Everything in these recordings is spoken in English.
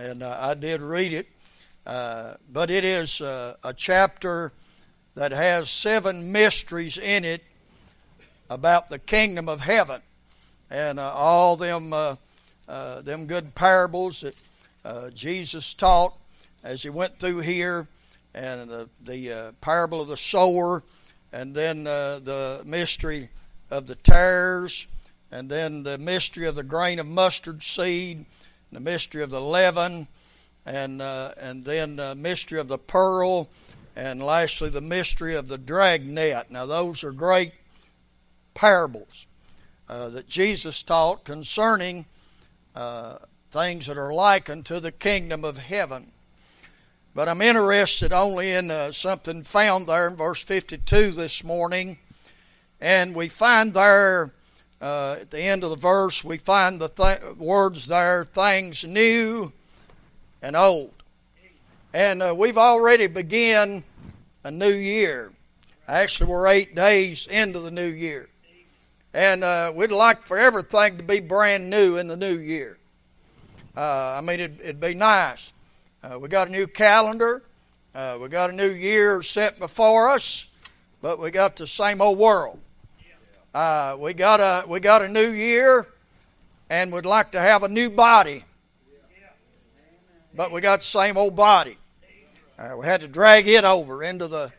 and uh, I did read it. Uh, but it is uh, a chapter that has seven mysteries in it about the kingdom of heaven and uh, all them uh, uh, them good parables that Jesus taught as he went through here, and the, the parable of the sower, and then the mystery of the tares, and then the mystery of the grain of mustard seed, the mystery of the leaven, and uh, and then the mystery of the pearl, and lastly the mystery of the dragnet. Now those are great parables uh, that Jesus taught concerning uh, things that are likened to the kingdom of heaven. But I'm interested only in uh, something found there in verse 52 this morning. And we find there, uh, at the end of the verse, we find the th- words there, things new and old. And uh, we've already begun a new year. Actually, we're eight days into the new year. And uh, we'd like for everything to be brand new in the new year. Uh, I mean, it'd, it'd, be nice. Uh, we got a new calendar. Uh, we got a new year set before us, but we got the same old world. Uh, we got a we got a new year, and we'd like to have a new body, but we got the same old body. Uh, we had to drag it over into the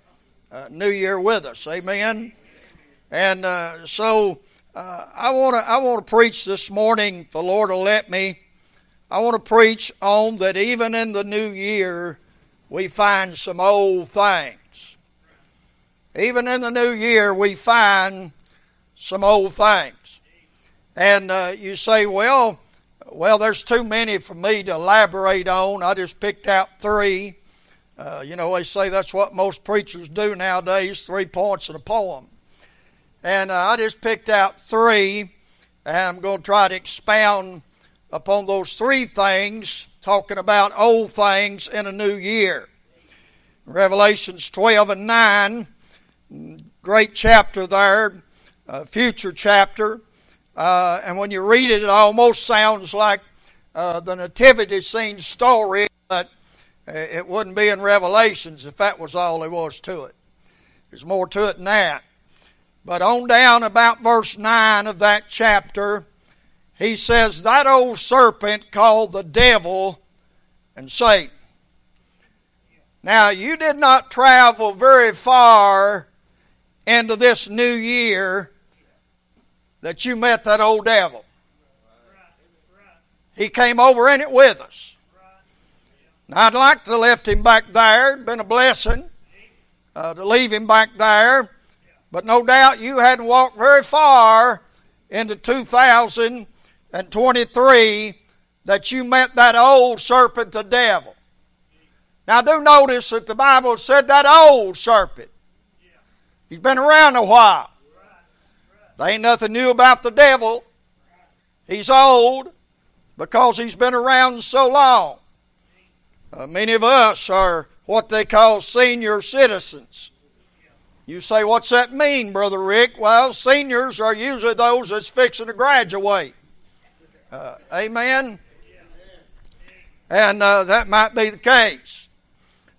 new year with us. Amen. And uh, so uh, I want to I want to preach this morning. If the Lord will let me. I want to preach on that even in the new year we find some old things. Even in the new year we find some old things. And uh, you say, well, well, there's too many for me to elaborate on. I just picked out three. Uh, you know, they say that's what most preachers do nowadays three points in a poem. And uh, I just picked out three, and I'm going to try to expound upon those three things, talking about old things in a new year. Revelations 12 and 9, great chapter there, future chapter. Uh, and when you read it, it almost sounds like uh, the nativity scene story, but uh, it wouldn't be in Revelations if that was all there was to it. There's more to it than that. But on down about verse 9 of that chapter, he says, That old serpent called the devil and Satan. Now, you did not travel very far into this new year that you met that old devil. He came over in it with us. Now, I'd like to left him back there. It'd been a blessing uh, to leave him back there. But no doubt you hadn't walked very far into 2023 that you met that old serpent, the devil. Now, do notice that the Bible said that old serpent. He's been around a while. There ain't nothing new about the devil. He's old because he's been around so long. Uh, many of us are what they call senior citizens. You say, what's that mean, Brother Rick? Well, seniors are usually those that's fixing to graduate. Uh, amen? And uh, that might be the case.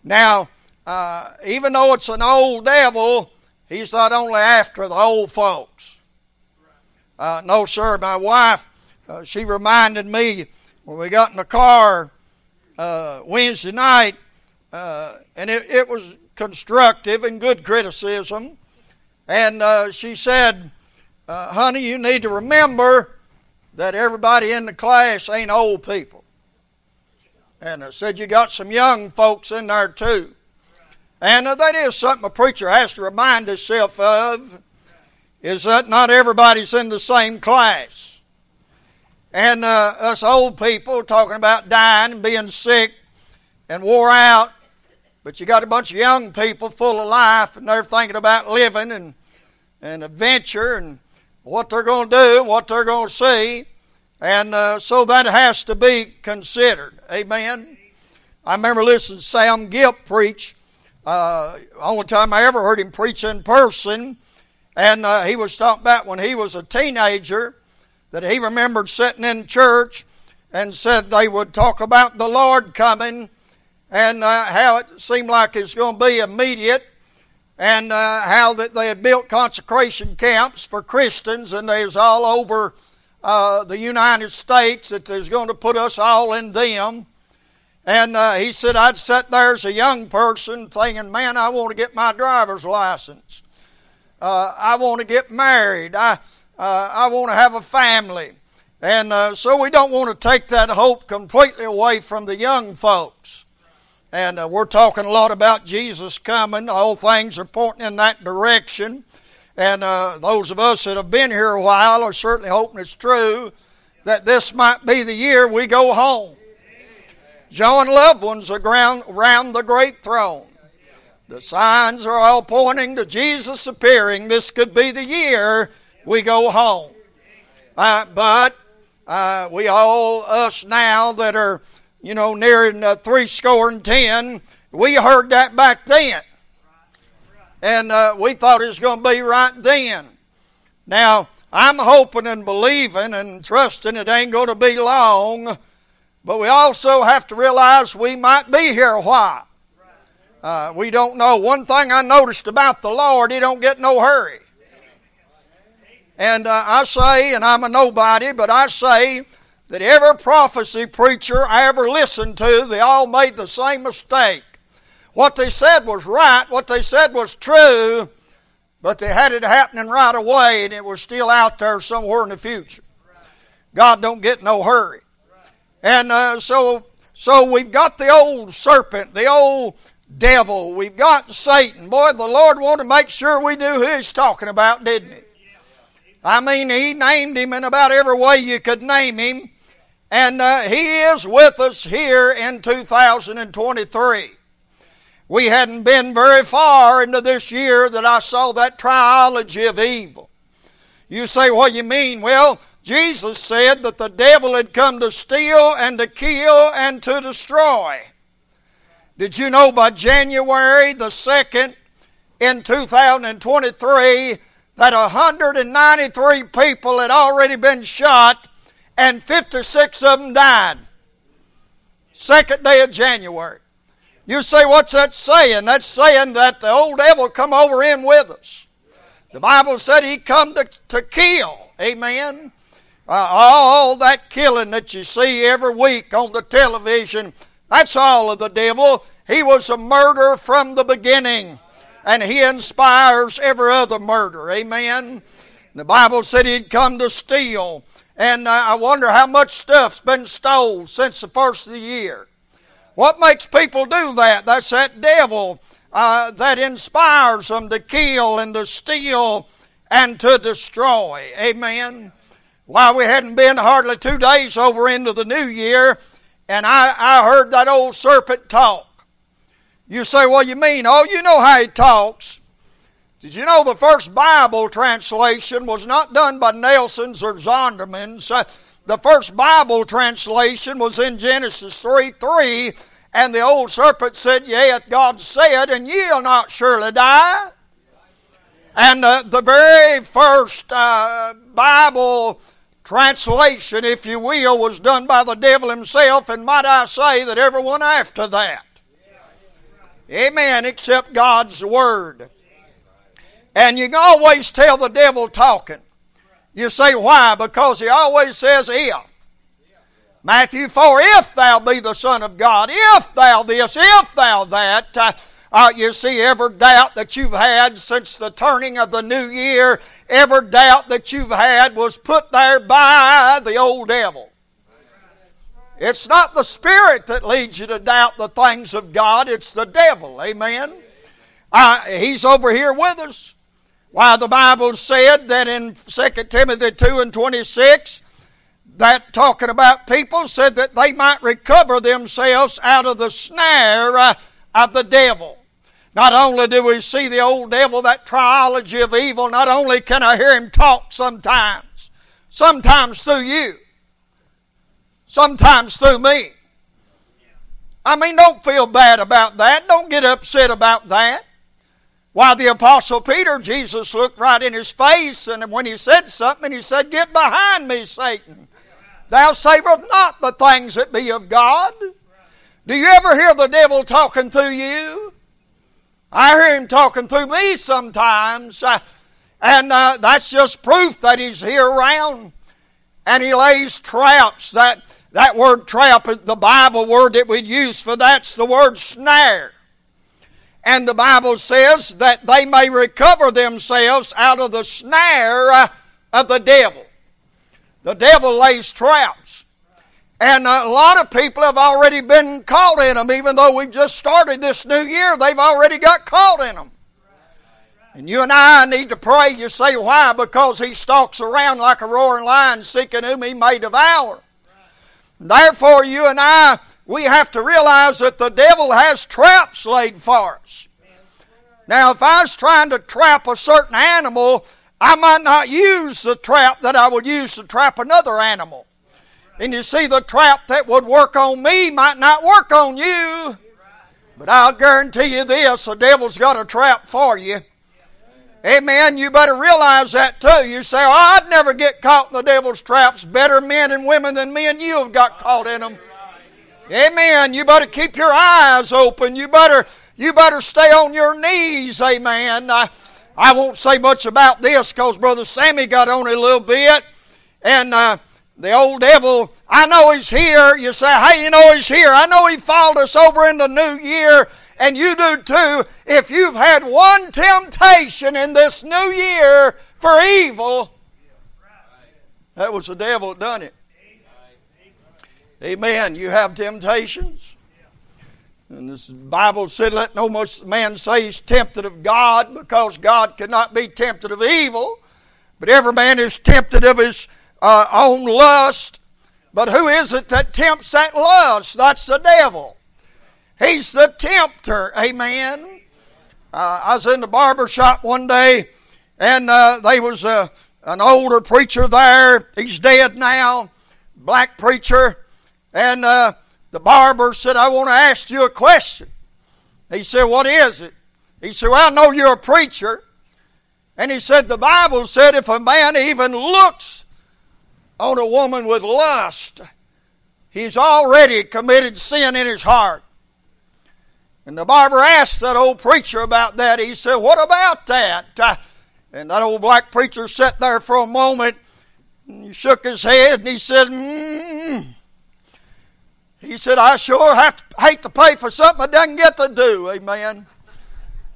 Now, uh, even though it's an old devil, he's not only after the old folks. Uh, no, sir, my wife, uh, she reminded me when we got in the car uh, Wednesday night, and it, it was constructive and good criticism. And uh, she said, uh, Honey, you need to remember that everybody in the class ain't old people. And I said, You got some young folks in there too. And uh, that is something a preacher has to remind himself of, is that not everybody's in the same class. And uh, us old people talking about dying and being sick and wore out but you got a bunch of young people full of life and they're thinking about living and, and adventure and what they're going to do and what they're going to see. And uh, so that has to be considered. Amen. I remember listening to Sam Gipp preach. Uh, only time I ever heard him preach in person. And uh, he was talking about when he was a teenager that he remembered sitting in church and said they would talk about the Lord coming and uh, how it seemed like it's going to be immediate and uh, how that they had built consecration camps for Christians and they was all over uh, the United States that there's going to put us all in them. And uh, he said, I'd sat there as a young person thinking, man, I want to get my driver's license. Uh, I want to get married. I, uh, I want to have a family. And uh, so we don't want to take that hope completely away from the young folks. And uh, we're talking a lot about Jesus coming. All things are pointing in that direction. And uh, those of us that have been here a while are certainly hoping it's true that this might be the year we go home. John loved ones around, around the great throne. The signs are all pointing to Jesus appearing. This could be the year we go home. Uh, but uh, we all, us now that are, you know, nearing uh, three score and ten, we heard that back then and uh, we thought it was going to be right then. Now, I'm hoping and believing and trusting it ain't going to be long, but we also have to realize we might be here a while. Uh, we don't know. One thing I noticed about the Lord, He don't get no hurry. And uh, I say, and I'm a nobody, but I say that every prophecy preacher I ever listened to, they all made the same mistake. What they said was right, what they said was true, but they had it happening right away and it was still out there somewhere in the future. God don't get no hurry. And uh, so, so we've got the old serpent, the old devil, we've got Satan. Boy, the Lord wanted to make sure we knew who he's talking about, didn't he? I mean, he named him in about every way you could name him. And uh, he is with us here in 2023. We hadn't been very far into this year that I saw that triology of evil. You say, what you mean? Well, Jesus said that the devil had come to steal and to kill and to destroy. Did you know by January the 2nd in 2023 that 193 people had already been shot and 56 of them died? Second day of January. You say, what's that saying? That's saying that the old devil come over in with us. The Bible said he come to, to kill. Amen. Uh, all that killing that you see every week on the television, that's all of the devil. He was a murderer from the beginning, and he inspires every other murder. Amen. The Bible said he'd come to steal, and uh, I wonder how much stuff's been stole since the first of the year. What makes people do that? That's that devil uh, that inspires them to kill and to steal and to destroy. Amen. Why, we hadn't been hardly two days over into the new year, and I, I heard that old serpent talk. You say, well, you mean, oh, you know how he talks. Did you know the first Bible translation was not done by Nelson's or Zondervan's? Uh, the first Bible translation was in Genesis 3 3, and the old serpent said, Yea, God said, and ye'll not surely die. And uh, the very first uh, Bible translation, if you will, was done by the devil himself, and might I say that everyone after that. Amen, except God's Word. And you can always tell the devil talking. You say, why? Because he always says if. Matthew 4, if thou be the Son of God, if thou this, if thou that. Uh, uh, you see, every doubt that you've had since the turning of the new year, every doubt that you've had was put there by the old devil. It's not the Spirit that leads you to doubt the things of God, it's the devil. Amen. Uh, he's over here with us. Why, the Bible said that in 2 Timothy 2 and 26, that talking about people said that they might recover themselves out of the snare uh, of the devil. Not only do we see the old devil, that triology of evil, not only can I hear him talk sometimes, sometimes through you, sometimes through me. I mean, don't feel bad about that. Don't get upset about that. While the Apostle Peter, Jesus looked right in his face, and when he said something, he said, Get behind me, Satan. Thou savorest not the things that be of God. Do you ever hear the devil talking through you? I hear him talking through me sometimes. Uh, and uh, that's just proof that he's here around. And he lays traps. That, that word trap is the Bible word that we'd use for that's the word snare. And the Bible says that they may recover themselves out of the snare uh, of the devil. The devil lays traps. And a lot of people have already been caught in them, even though we've just started this new year, they've already got caught in them. And you and I need to pray. You say, why? Because he stalks around like a roaring lion, seeking whom he may devour. Therefore, you and I, we have to realize that the devil has traps laid for us. Now, if I was trying to trap a certain animal, I might not use the trap that I would use to trap another animal. And you see, the trap that would work on me might not work on you. But I'll guarantee you this the devil's got a trap for you. Amen. You better realize that too. You say, oh, I'd never get caught in the devil's traps. Better men and women than me and you have got caught in them. Amen. You better keep your eyes open. You better, you better stay on your knees. Amen. I, I won't say much about this because Brother Sammy got on a little bit. And, uh, the old devil, I know he's here. You say, hey, you know he's here. I know he followed us over in the new year, and you do too. If you've had one temptation in this new year for evil, that was the devil done it. Amen. You have temptations. And this Bible said, Let no man say he's tempted of God, because God cannot be tempted of evil. But every man is tempted of his uh, on lust. But who is it that tempts that lust? That's the devil. He's the tempter. Amen. Uh, I was in the barber shop one day, and uh, there was a, an older preacher there. He's dead now, black preacher. And uh, the barber said, I want to ask you a question. He said, What is it? He said, Well, I know you're a preacher. And he said, The Bible said if a man even looks on a woman with lust, he's already committed sin in his heart. And the barber asked that old preacher about that. He said, What about that? And that old black preacher sat there for a moment and he shook his head and he said, mm. He said, I sure have to, hate to pay for something I doesn't get to do. Amen.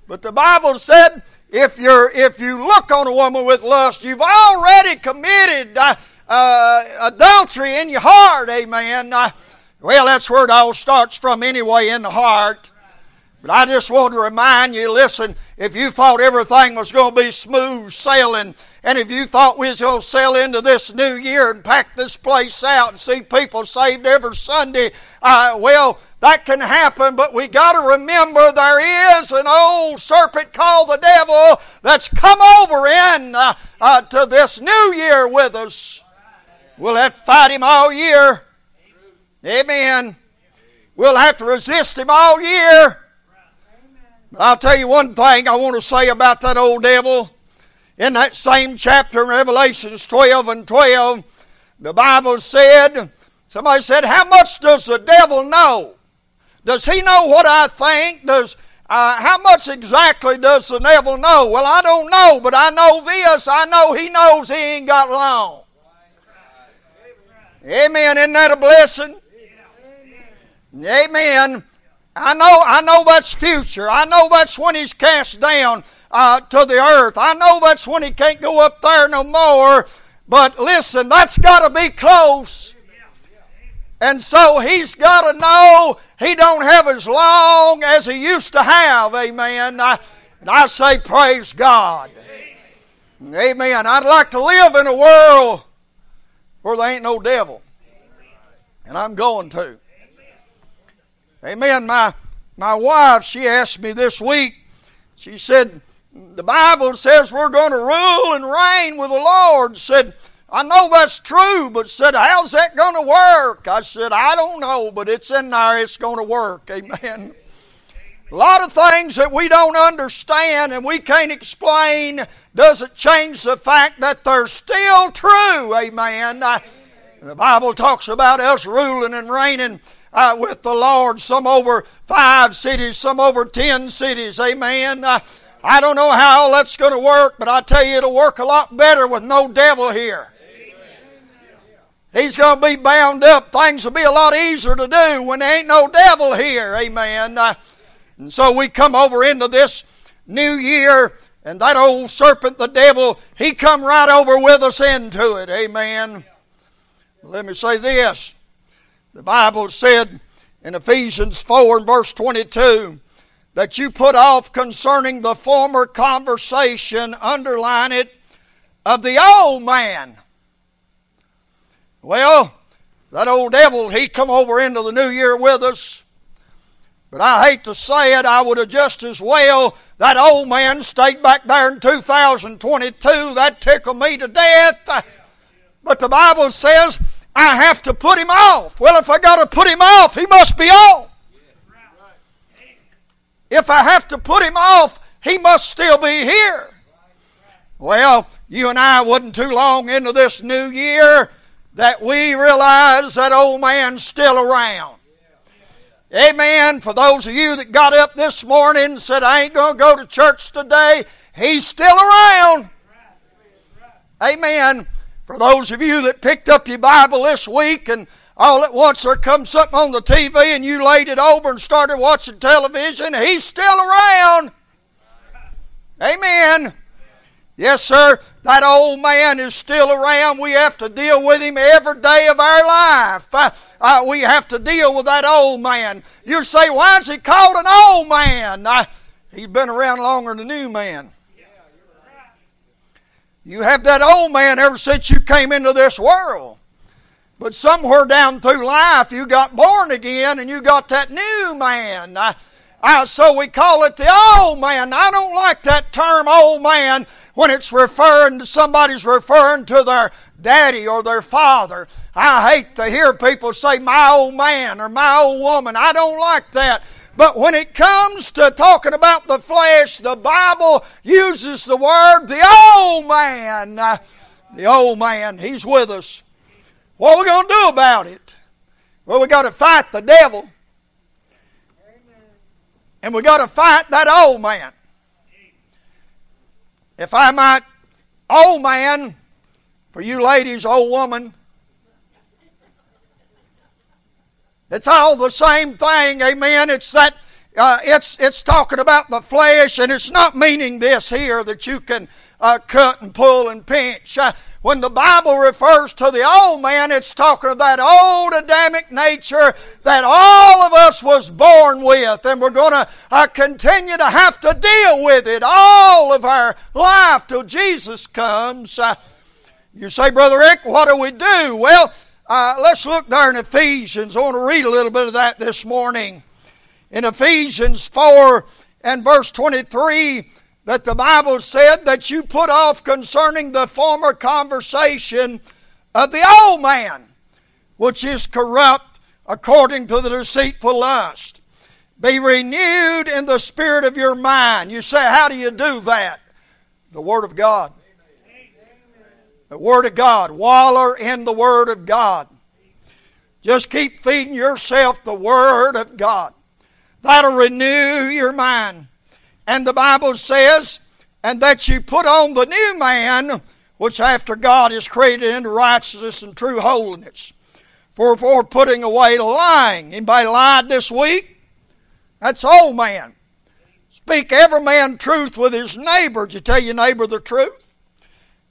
But the Bible said, if, you're, if you look on a woman with lust, you've already committed. Uh, uh, adultery in your heart, amen. Uh, well, that's where it all starts from anyway, in the heart. But I just want to remind you listen, if you thought everything was going to be smooth sailing, and if you thought we was going to sail into this new year and pack this place out and see people saved every Sunday, uh, well, that can happen, but we got to remember there is an old serpent called the devil that's come over in uh, uh, to this new year with us. We'll have to fight him all year. Amen. We'll have to resist him all year. But I'll tell you one thing I want to say about that old devil. In that same chapter in Revelations 12 and 12, the Bible said, somebody said, How much does the devil know? Does he know what I think? Does uh, how much exactly does the devil know? Well, I don't know, but I know this. I know he knows he ain't got long. Amen. Isn't that a blessing? Amen. I know, I know that's future. I know that's when he's cast down uh, to the earth. I know that's when he can't go up there no more. But listen, that's got to be close. And so he's got to know he don't have as long as he used to have. Amen. I, and I say praise God. Amen. I'd like to live in a world where there ain't no devil. And I'm going to. Amen. My, my wife, she asked me this week, she said, the Bible says we're going to rule and reign with the Lord. Said, I know that's true, but said, how's that going to work? I said, I don't know, but it's in there. It's going to work. Amen. A lot of things that we don't understand and we can't explain doesn't change the fact that they're still true. Amen. The Bible talks about us ruling and reigning uh, with the Lord, some over five cities, some over ten cities. Amen. Uh, I don't know how all that's going to work, but I tell you, it'll work a lot better with no devil here. He's going to be bound up. Things will be a lot easier to do when there ain't no devil here. Amen. Uh, and so we come over into this new year, and that old serpent, the devil, he come right over with us into it. Amen. Let me say this. The Bible said in Ephesians 4 and verse 22 that you put off concerning the former conversation, underline it, of the old man. Well, that old devil, he come over into the new year with us. But I hate to say it, I would have just as well that old man stayed back there in 2022. That tickled me to death. But the Bible says I have to put him off. Well, if I got to put him off, he must be on. If I have to put him off, he must still be here. Well, you and I wasn't too long into this new year that we realize that old man's still around. Amen. For those of you that got up this morning and said, I ain't going to go to church today, he's still around. Amen. For those of you that picked up your Bible this week and all at once there comes something on the TV and you laid it over and started watching television, he's still around. Amen. Yes, sir. That old man is still around. We have to deal with him every day of our life. Uh, uh, we have to deal with that old man. You say, why is he called an old man? Uh, he's been around longer than the new man. You have that old man ever since you came into this world. But somewhere down through life, you got born again and you got that new man. Uh, uh, so we call it the old man. I don't like that term old man when it's referring to somebody's referring to their daddy or their father. I hate to hear people say my old man or my old woman. I don't like that. But when it comes to talking about the flesh, the Bible uses the word the old man. The old man, he's with us. What are we going to do about it? Well, we got to fight the devil. And we got to fight that old man if I might, old man, for you ladies, old woman, it's all the same thing, amen. It's that uh, it's it's talking about the flesh, and it's not meaning this here that you can uh, cut and pull and pinch. Uh, when the Bible refers to the old man, it's talking of that old Adamic nature that all of us was born with, and we're going to uh, continue to have to deal with it all of our life till Jesus comes. Uh, you say, Brother Rick, what do we do? Well, uh, let's look there in Ephesians. I want to read a little bit of that this morning. In Ephesians 4 and verse 23, that the Bible said that you put off concerning the former conversation of the old man, which is corrupt according to the deceitful lust. Be renewed in the spirit of your mind. You say, how do you do that? The Word of God. The Word of God. Waller in the Word of God. Just keep feeding yourself the Word of God. That'll renew your mind. And the Bible says, and that you put on the new man, which after God is created into righteousness and true holiness. For, for putting away lying. Anybody lied this week? That's old man. Speak every man truth with his neighbor. Did you tell your neighbor the truth?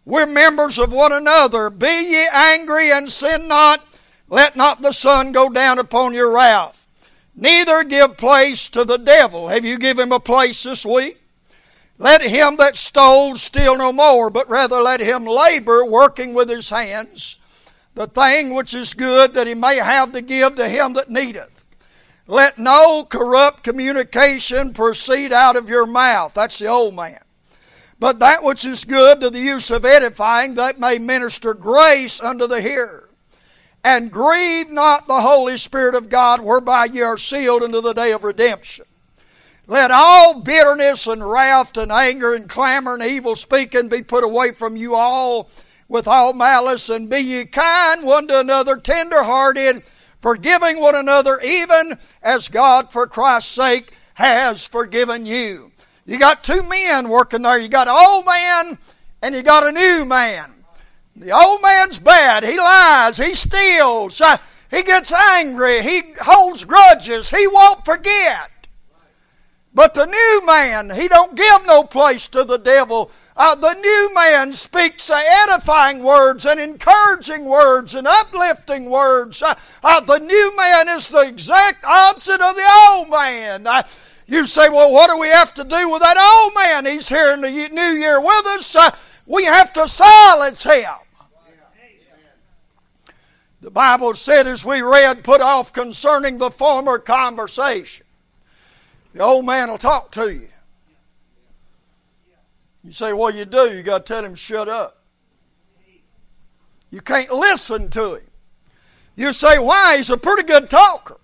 We're members of one another. Be ye angry and sin not. Let not the sun go down upon your wrath. Neither give place to the devil. Have you given him a place this week? Let him that stole steal no more, but rather let him labor, working with his hands, the thing which is good that he may have to give to him that needeth. Let no corrupt communication proceed out of your mouth. That's the old man. But that which is good to the use of edifying, that may minister grace unto the hearer and grieve not the Holy Spirit of God, whereby ye are sealed unto the day of redemption. Let all bitterness and wrath and anger and clamor and evil speaking be put away from you all with all malice, and be ye kind one to another, tender hearted, forgiving one another, even as God for Christ's sake has forgiven you. You got two men working there. You got an old man and you got a new man. The old man's bad. He lies. He steals. Uh, he gets angry. He holds grudges. He won't forget. But the new man, he don't give no place to the devil. Uh, the new man speaks uh, edifying words and encouraging words and uplifting words. Uh, uh the new man is the exact opposite of the old man. You say, well, what do we have to do with that old man? He's here in the new year with us. Uh, we have to silence him. The Bible said, as we read, put off concerning the former conversation. The old man will talk to you. You say, What you do? You got to tell him, shut up. You can't listen to him. You say, Why? He's a pretty good talker.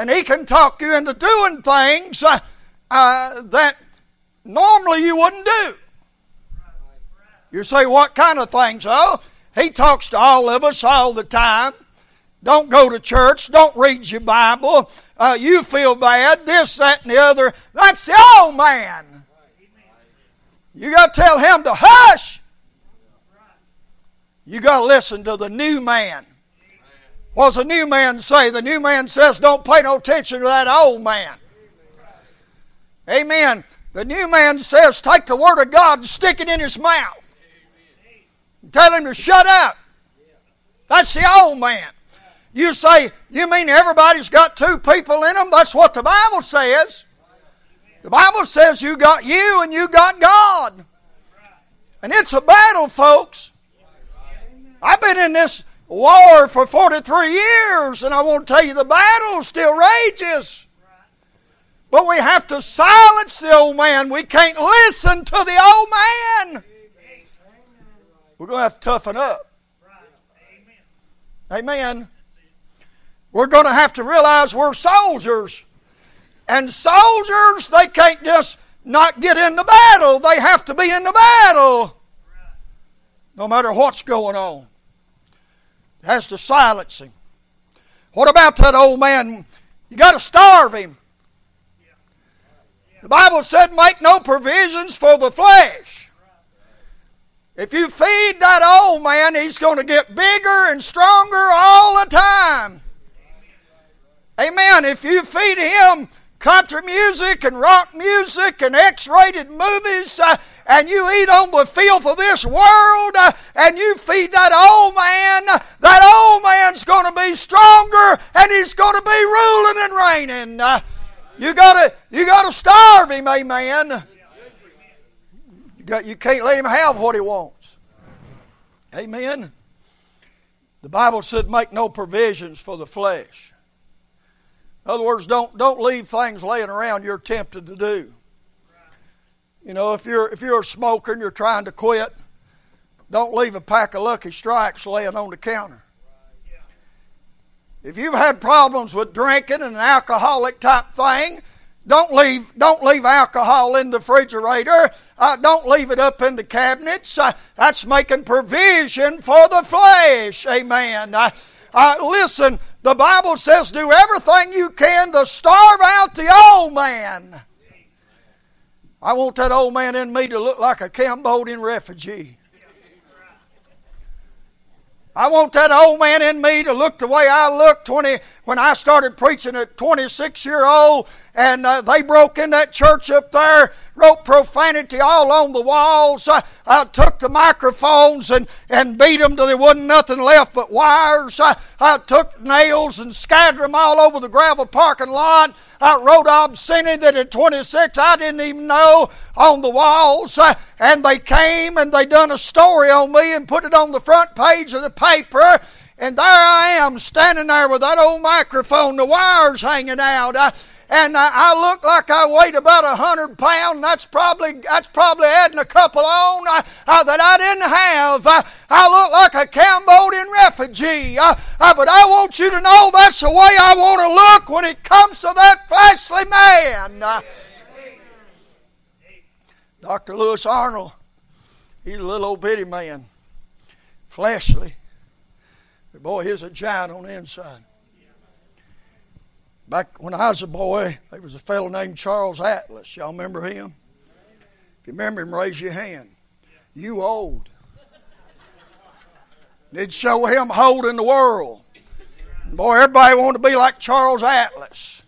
And he can talk you into doing things uh, uh, that normally you wouldn't do. You say, What kind of things? Oh, he talks to all of us all the time. Don't go to church. Don't read your Bible. Uh, you feel bad. This, that, and the other. That's the old man. You got to tell him to hush. You got to listen to the new man. Does the new man say? The new man says, don't pay no attention to that old man. Amen. The new man says, take the word of God and stick it in his mouth. And Tell him to shut up. That's the old man. You say, you mean everybody's got two people in them? That's what the Bible says. The Bible says you got you and you got God. And it's a battle, folks. I've been in this war for 43 years, and I won't tell you the battle still rages. But we have to silence the old man. We can't listen to the old man. We're going to have to toughen up. Amen. We're going to have to realize we're soldiers. And soldiers, they can't just not get in the battle. They have to be in the battle. No matter what's going on. Has to silence him. What about that old man? You got to starve him. The Bible said, make no provisions for the flesh. If you feed that old man, he's going to get bigger and stronger all the time. Amen. If you feed him country music and rock music and X rated movies, uh, and you eat on the filth of this world, uh, and you feed that old man, that old man's going to be stronger and he's going to be ruling and reigning. Uh, you gotta, you gotta starve him, amen. You, got, you can't let him have what he wants. Amen. The Bible said, make no provisions for the flesh. In other words, don't, don't leave things laying around you're tempted to do. You know, if you're, if you're a smoker and you're trying to quit, don't leave a pack of Lucky Strikes laying on the counter. If you've had problems with drinking and an alcoholic type thing, don't leave, don't leave alcohol in the refrigerator. Uh, don't leave it up in the cabinets. Uh, that's making provision for the flesh. Amen. Uh, uh listen, the Bible says, do everything you can to starve out the old man. I want that old man in me to look like a Cambodian refugee. I want that old man in me to look the way I looked 20, when I started preaching at 26 year old and uh, they broke in that church up there, wrote profanity all on the walls. I, I took the microphones and, and beat them till there wasn't nothing left but wires. I, I took nails and scattered them all over the gravel parking lot. I wrote obscenity that at 26 I didn't even know on the walls. And they came and they done a story on me and put it on the front page of the paper. And there I am standing there with that old microphone, the wires hanging out. I, and I, I look like I weighed about a hundred pounds. That's probably that's probably adding a couple on uh, uh, that I didn't have. Uh, I look like a Cambodian refugee. But I want you to know that's the way I want to look when it comes to that fleshly man. Dr. Lewis Arnold He's a little old bitty man, fleshly. But boy, he's a giant on the inside. Back when I was a boy, there was a fellow named Charles Atlas. Y'all remember him? If you remember him, raise your hand. You old. They'd show him holding the world. And boy, everybody wanted to be like Charles Atlas.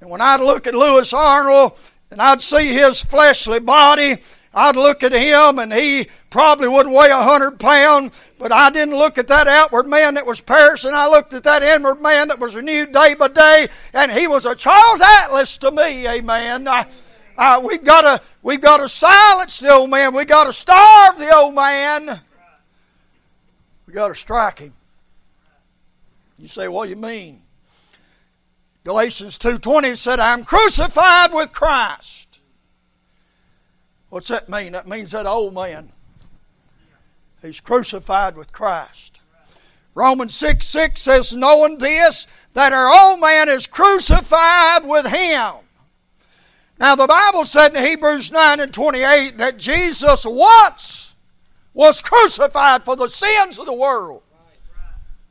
And when I'd look at Louis Arnold and I'd see his fleshly body, I'd look at him and he probably wouldn't weigh a hundred pounds, but I didn't look at that outward man that was perishing. I looked at that inward man that was renewed day by day, and he was a Charles Atlas to me. Amen. I, I, we've got to we've got to silence the old man. We've got to starve the old man. We've got to strike him. You say, what do you mean? Galatians 2.20 said, I'm crucified with Christ. What's that mean? That means that old man. He's crucified with Christ. Romans 6 6 says, knowing this, that our old man is crucified with him. Now, the Bible said in Hebrews 9 and 28 that Jesus once was crucified for the sins of the world.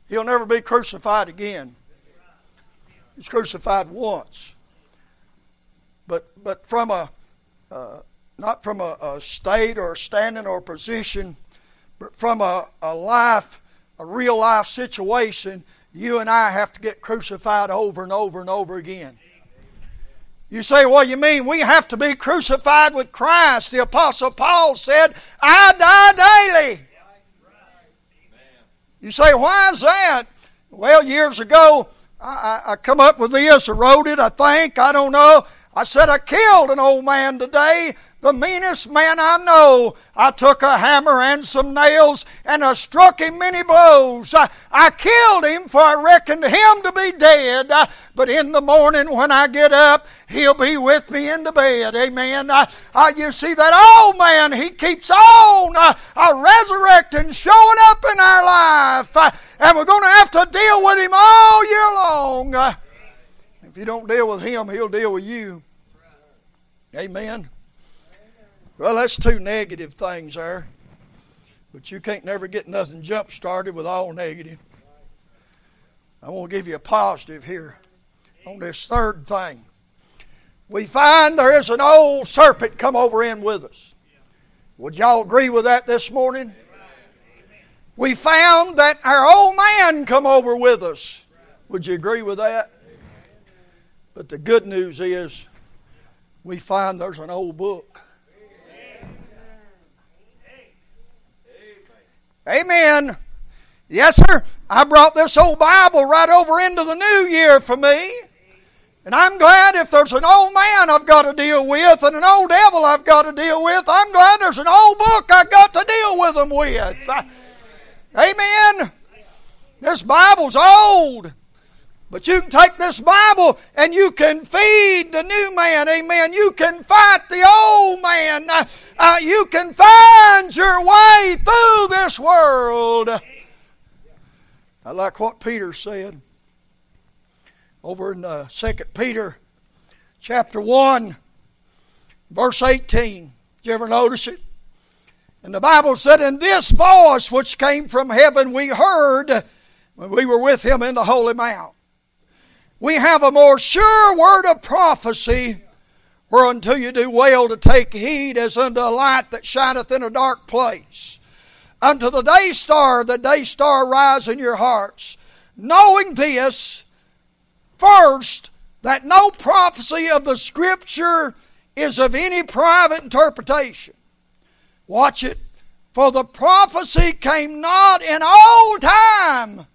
He'll never be crucified again. He's crucified once. But, but from a, uh, not from a, a, state or a standing or a position, but from a, a life, a real life situation, you and I have to get crucified over and over and over again. You say, well, you mean we have to be crucified with Christ? The Apostle Paul said, I die daily. You say, why is that? Well, years ago, I, I, come up with this, I wrote it, I think, I don't know. I said, I killed an old man today the meanest man I know. I took a hammer and some nails and I struck him many blows. I, I killed him for I reckoned him to be dead. Uh, but in the morning when I get up, he'll be with me in the bed. Amen. I, I, you see that old man, he keeps on uh, resurrecting, showing up in our life. Uh, and we're going to have to deal with him all year long. Uh, if you don't deal with him, he'll deal with you. Amen. Well, that's two negative things there. But you can't never get nothing jump started with all negative. I want to give you a positive here on this third thing. We find there is an old serpent come over in with us. Would y'all agree with that this morning? We found that our old man come over with us. Would you agree with that? But the good news is we find there's an old book. Amen. Yes, sir. I brought this old Bible right over into the new year for me. And I'm glad if there's an old man I've got to deal with and an old devil I've got to deal with, I'm glad there's an old book I've got to deal with them with. Amen. This Bible's old. But you can take this Bible and you can feed the new man. Amen. You can fight the old man. Uh, uh, you can find your way through this world. I like what Peter said over in uh, 2 Peter chapter 1, verse 18. Did you ever notice it? And the Bible said, In this voice which came from heaven we heard when we were with him in the Holy Mount we have a more sure word of prophecy. Whereunto you do well to take heed as unto a light that shineth in a dark place. Unto the day star the day star rise in your hearts knowing this first that no prophecy of the scripture is of any private interpretation. Watch it. For the prophecy came not in old time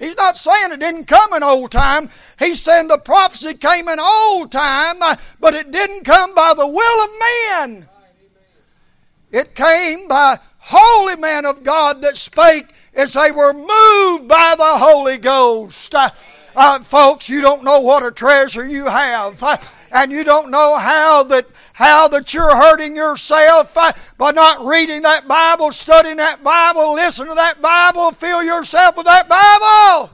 He's not saying it didn't come in old time. He's saying the prophecy came in old time, uh, but it didn't come by the will of men. It came by holy men of God that spake as they were moved by the Holy Ghost. Uh, folks, you don't know what a treasure you have. Uh, and you don't know how that how that you're hurting yourself uh, by not reading that Bible, studying that Bible, listening to that Bible, fill yourself with that Bible.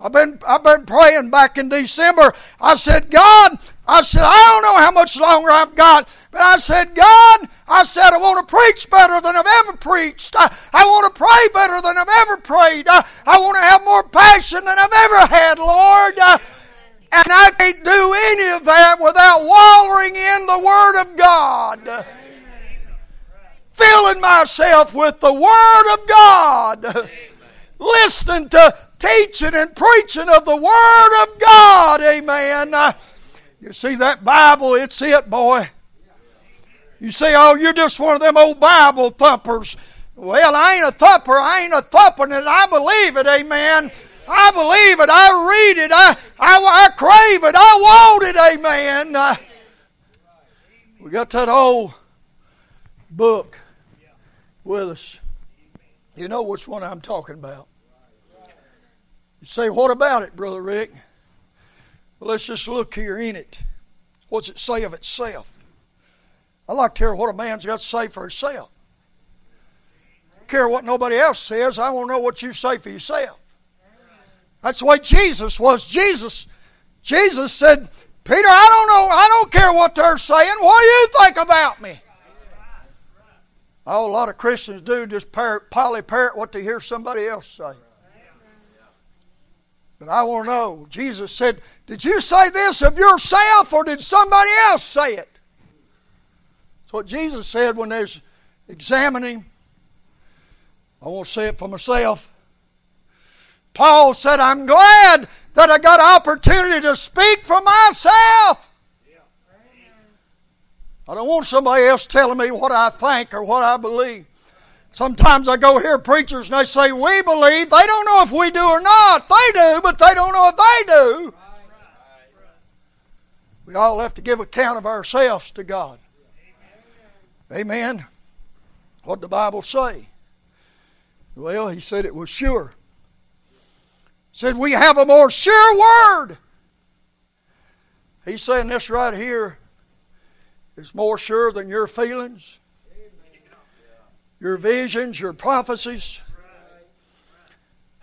I've been I've been praying back in December. I said, God, I said, I don't know how much longer I've got, but I said, God, I said, I want to preach better than I've ever preached. I, I want to pray better than I've ever prayed. I, I want to have more passion than I've ever had, Lord. Uh, and I can't do any of that without wallowing in the Word of God. Filling myself with the Word of God. Listening to teaching and preaching of the Word of God. Amen. Uh, you see that Bible, it's it, boy. You say, oh, you're just one of them old Bible thumpers. Well, I ain't a thumper. I ain't a thumping it. I believe it. Amen. I believe it. I read it. I, I, I crave it. I want it. Amen. Uh, we got that old book with us. You know which one I'm talking about. You say, what about it, Brother Rick? Let's just look here in it. What's it say of itself? I like to hear what a man's got to say for himself. I care what nobody else says. I want to know what you say for yourself. That's the way Jesus was. Jesus, Jesus said, Peter, I don't know, I don't care what they're saying. What do you think about me? Oh, a lot of Christians do just parrot, poly parrot what they hear somebody else say. But I want to know. Jesus said, Did you say this of yourself or did somebody else say it? That's what Jesus said when they was examining. I won't say it for myself. Paul said, I'm glad that I got opportunity to speak for myself. I don't want somebody else telling me what I think or what I believe. Sometimes I go hear preachers and they say, We believe. They don't know if we do or not. They do, but they don't know if they do. We all have to give account of ourselves to God. Amen. What the Bible say? Well, he said it was sure said, We have a more sure word. He's saying this right here is more sure than your feelings, your visions, your prophecies.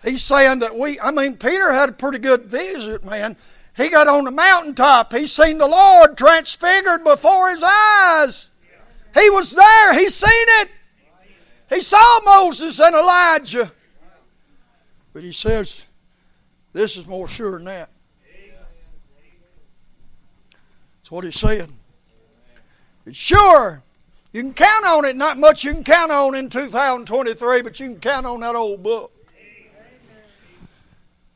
He's saying that we, I mean, Peter had a pretty good vision, man. He got on the mountaintop. He seen the Lord transfigured before his eyes. He was there. He seen it. He saw Moses and Elijah. But he says, this is more sure than that. That's what he's saying. It's sure. You can count on it. Not much you can count on in 2023, but you can count on that old book.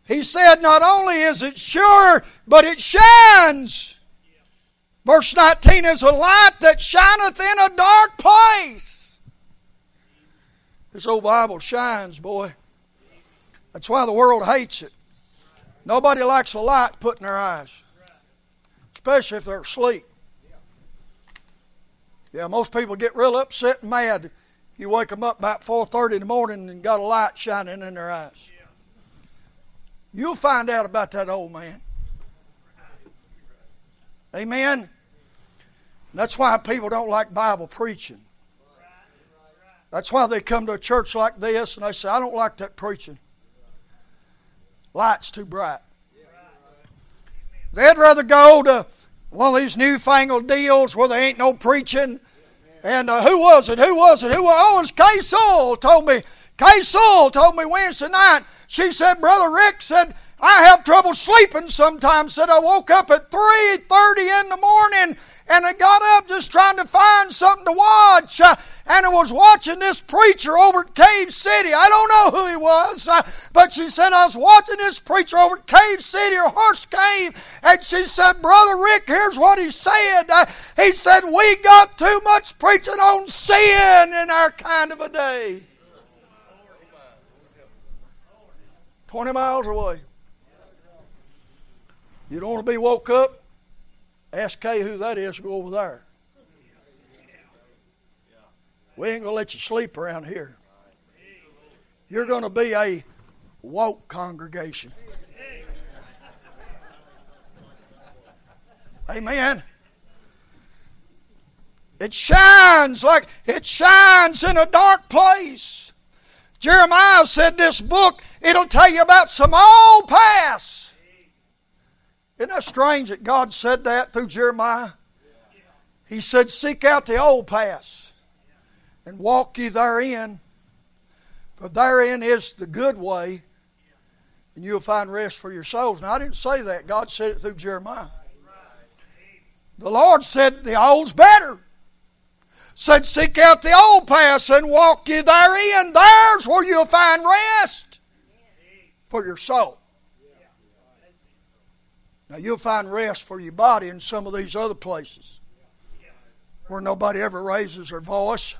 He said, Not only is it sure, but it shines. Verse 19 is a light that shineth in a dark place. This old Bible shines, boy. That's why the world hates it. Nobody likes a light put in their eyes, especially if they're asleep. Yeah, most people get real upset and mad. You wake them up about 4:30 in the morning and got a light shining in their eyes. You'll find out about that old man. Amen. That's why people don't like Bible preaching. That's why they come to a church like this and they say, I don't like that preaching. Light's too bright. They'd rather go to one of these newfangled deals where there ain't no preaching. And uh, who was it? Who was it? Who was Oh, it was Kay Soul told me. Kay Soul told me Wednesday night. She said, Brother Rick said, I have trouble sleeping sometimes. Said I woke up at 3.30 in the morning and I got up just trying to find something to watch. Uh, and I was watching this preacher over at Cave City. I don't know who he was, uh, but she said I was watching this preacher over at Cave City or Horse Cave, and she said, Brother Rick, here's what he said. Uh, he said, We got too much preaching on sin in our kind of a day. 20 miles away. You don't want to be woke up? Ask Kay who that is, go over there. We ain't going to let you sleep around here. You're going to be a woke congregation. Amen. It shines like it shines in a dark place. Jeremiah said this book, it'll tell you about some old past. Isn't that strange that God said that through Jeremiah? He said, Seek out the old paths and walk ye therein, for therein is the good way, and you'll find rest for your souls. Now, I didn't say that. God said it through Jeremiah. The Lord said the old's better. Said, Seek out the old paths and walk ye therein. There's where you'll find rest for your soul. Now, you'll find rest for your body in some of these other places where nobody ever raises their voice,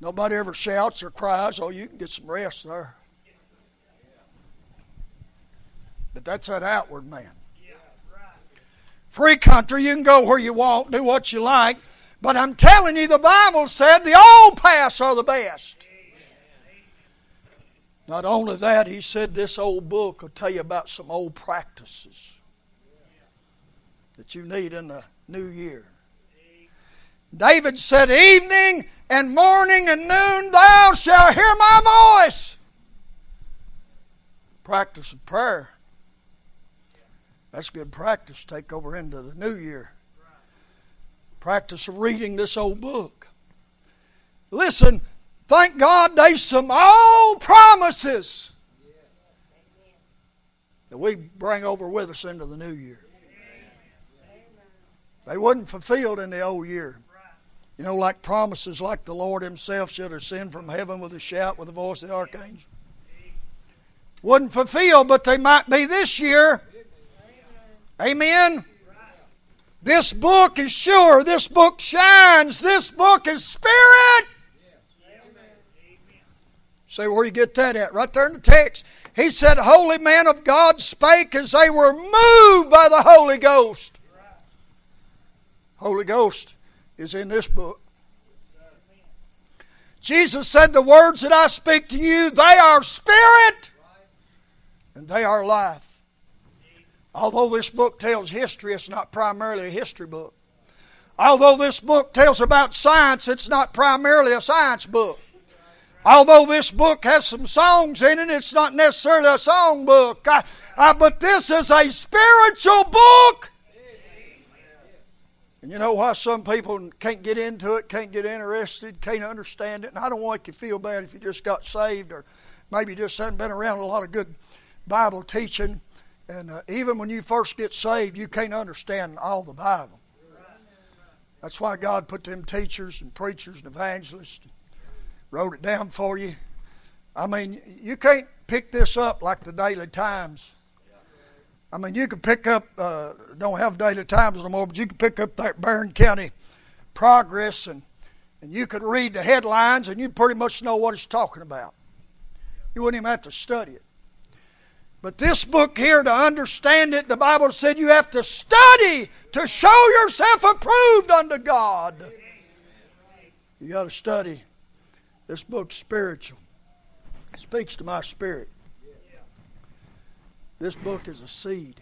nobody ever shouts or cries. Oh, you can get some rest there. But that's that outward man. Free country, you can go where you want, do what you like. But I'm telling you, the Bible said the old paths are the best. Not only that, he said this old book will tell you about some old practices that you need in the new year. David said, Evening and morning and noon thou shalt hear my voice. Practice of prayer. That's good practice. Take over into the new year. Practice of reading this old book. Listen, thank God there's some old promises that we bring over with us into the new year. They wasn't fulfilled in the old year. You know, like promises like the Lord Himself should ascend from heaven with a shout with the voice of the archangel. Wasn't fulfilled, but they might be this year. Amen. This book is sure. This book shines. This book is spirit. Say where you get that at? Right there in the text. He said, Holy men of God spake as they were moved by the Holy Ghost. Holy Ghost is in this book. Jesus said, The words that I speak to you, they are spirit and they are life. Although this book tells history, it's not primarily a history book. Although this book tells about science, it's not primarily a science book. Although this book has some songs in it, it's not necessarily a song book. I, I, but this is a spiritual book. And you know why some people can't get into it, can't get interested, can't understand it. And I don't want you to feel bad if you just got saved or maybe just haven't been around a lot of good Bible teaching. And uh, even when you first get saved, you can't understand all the Bible. That's why God put them teachers and preachers and evangelists, and wrote it down for you. I mean, you can't pick this up like the Daily Times I mean, you could pick up, uh, don't have daily times no more, but you could pick up that Barren County progress and, and you could read the headlines and you'd pretty much know what it's talking about. You wouldn't even have to study it. But this book here, to understand it, the Bible said you have to study to show yourself approved unto God. You got to study. This book's spiritual. It speaks to my spirit. This book is a seed.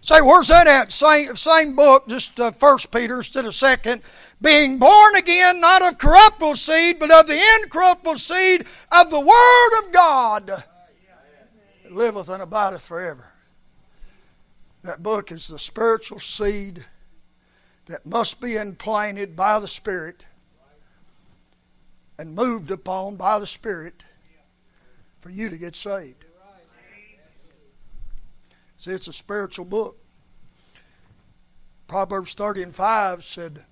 Say, where's that at? Same, same book, just uh, First Peter instead of Second. Being born again, not of corruptible seed, but of the incorruptible seed of the Word of God. That liveth and abideth forever. That book is the spiritual seed that must be implanted by the Spirit and moved upon by the Spirit for you to get saved. See, it's a spiritual book. Proverbs 30 and 5 said,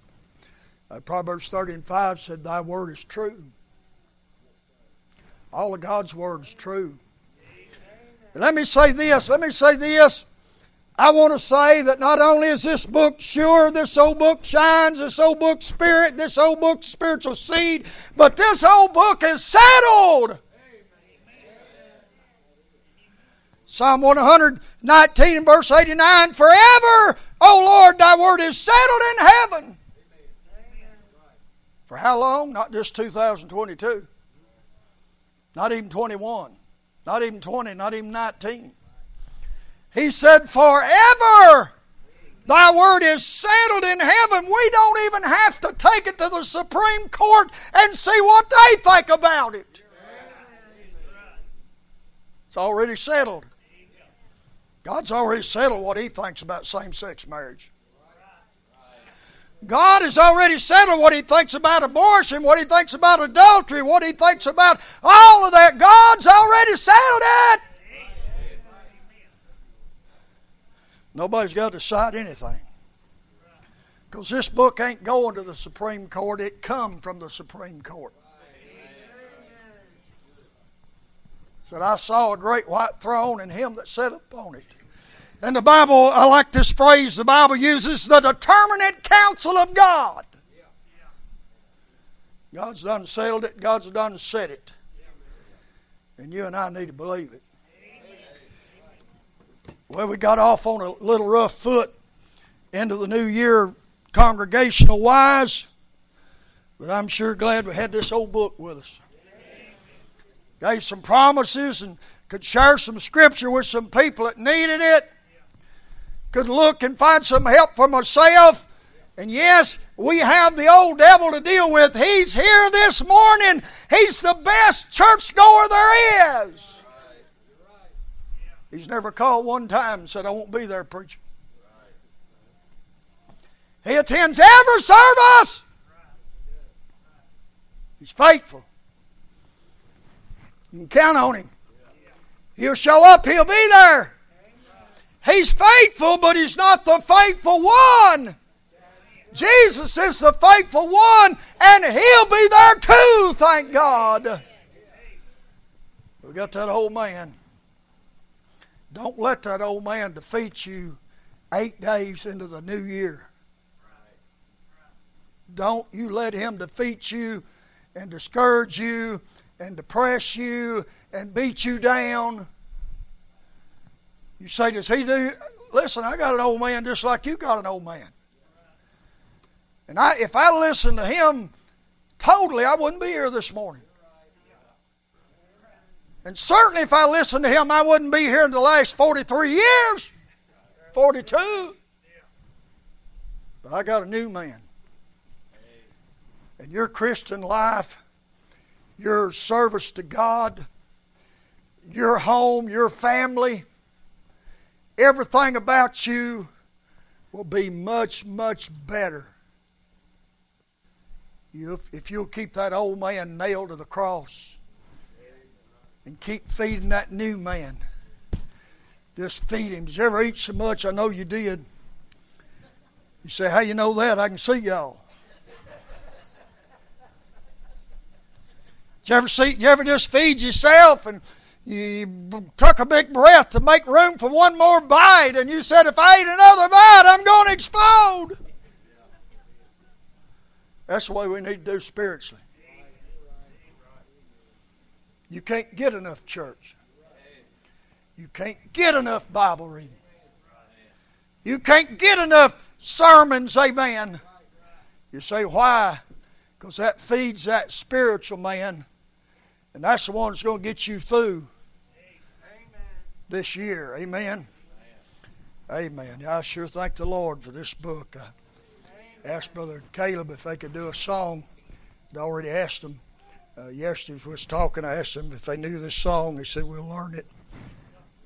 uh, Proverbs 30 and 5 said, Thy word is true. All of God's word is true. And let me say this, let me say this. I want to say that not only is this book sure, this old book shines, this old book spirit, this old book spiritual seed, but this old book is settled. Psalm 119 and verse 89 Forever, O Lord, thy word is settled in heaven. For how long? Not just 2022. Not even 21. Not even 20. Not even 19. He said, Forever thy word is settled in heaven. We don't even have to take it to the Supreme Court and see what they think about it. It's already settled. God's already settled what He thinks about same sex marriage. God has already settled what He thinks about abortion, what He thinks about adultery, what He thinks about all of that. God's already settled it. Nobody's got to decide anything. Because this book ain't going to the Supreme Court, it come from the Supreme Court. Said, I saw a great white throne and him that sat upon it. And the Bible, I like this phrase the Bible uses the determinate counsel of God. God's done settled it, God's done said it. And you and I need to believe it. Well, we got off on a little rough foot into the new year congregational wise, but I'm sure glad we had this old book with us. Gave some promises and could share some scripture with some people that needed it. Could look and find some help for myself. And yes, we have the old devil to deal with. He's here this morning. He's the best churchgoer there is. He's never called one time and said, I won't be there preaching. He attends every service. He's faithful. You can count on him. He'll show up, he'll be there. He's faithful, but he's not the faithful one. Jesus is the faithful one, and he'll be there too, thank God. We got that old man. Don't let that old man defeat you eight days into the new year. Don't you let him defeat you and discourage you and depress you and beat you down. You say, Does he do? Listen, I got an old man just like you got an old man. And I, if I listened to him totally, I wouldn't be here this morning. And certainly, if I listened to him, I wouldn't be here in the last 43 years, 42. But I got a new man. And your Christian life, your service to God, your home, your family, everything about you will be much, much better if you'll keep that old man nailed to the cross and keep feeding that new man. Just feed him. Did you ever eat so much? I know you did. You say, How you know that? I can see y'all. Did you ever see? You ever just feed yourself and you took a big breath to make room for one more bite, and you said, "If I eat another bite, I'm going to explode." That's the way we need to do spiritually. You can't get enough church. You can't get enough Bible reading. You can't get enough sermons, amen. You say, why? Because that feeds that spiritual man, and that's the one that's going to get you through this year. Amen. Amen. I sure thank the Lord for this book. I asked Brother Caleb if they could do a song. I'd already asked them uh, yesterday was talking. I asked them if they knew this song. They said we'll learn it,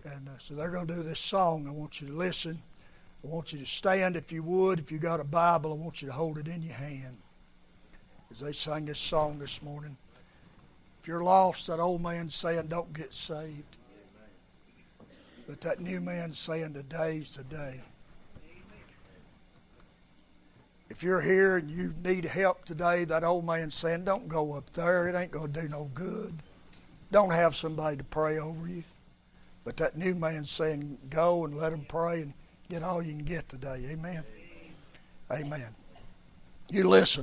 and uh, so they're going to do this song. I want you to listen. I want you to stand if you would. If you got a Bible, I want you to hold it in your hand as they sing this song this morning. If you're lost, that old man's saying, "Don't get saved," but that new man's saying, "Today's the day." If you're here and you need help today, that old man's saying, don't go up there. It ain't going to do no good. Don't have somebody to pray over you. But that new man's saying, go and let him pray and get all you can get today. Amen. Amen. You listen.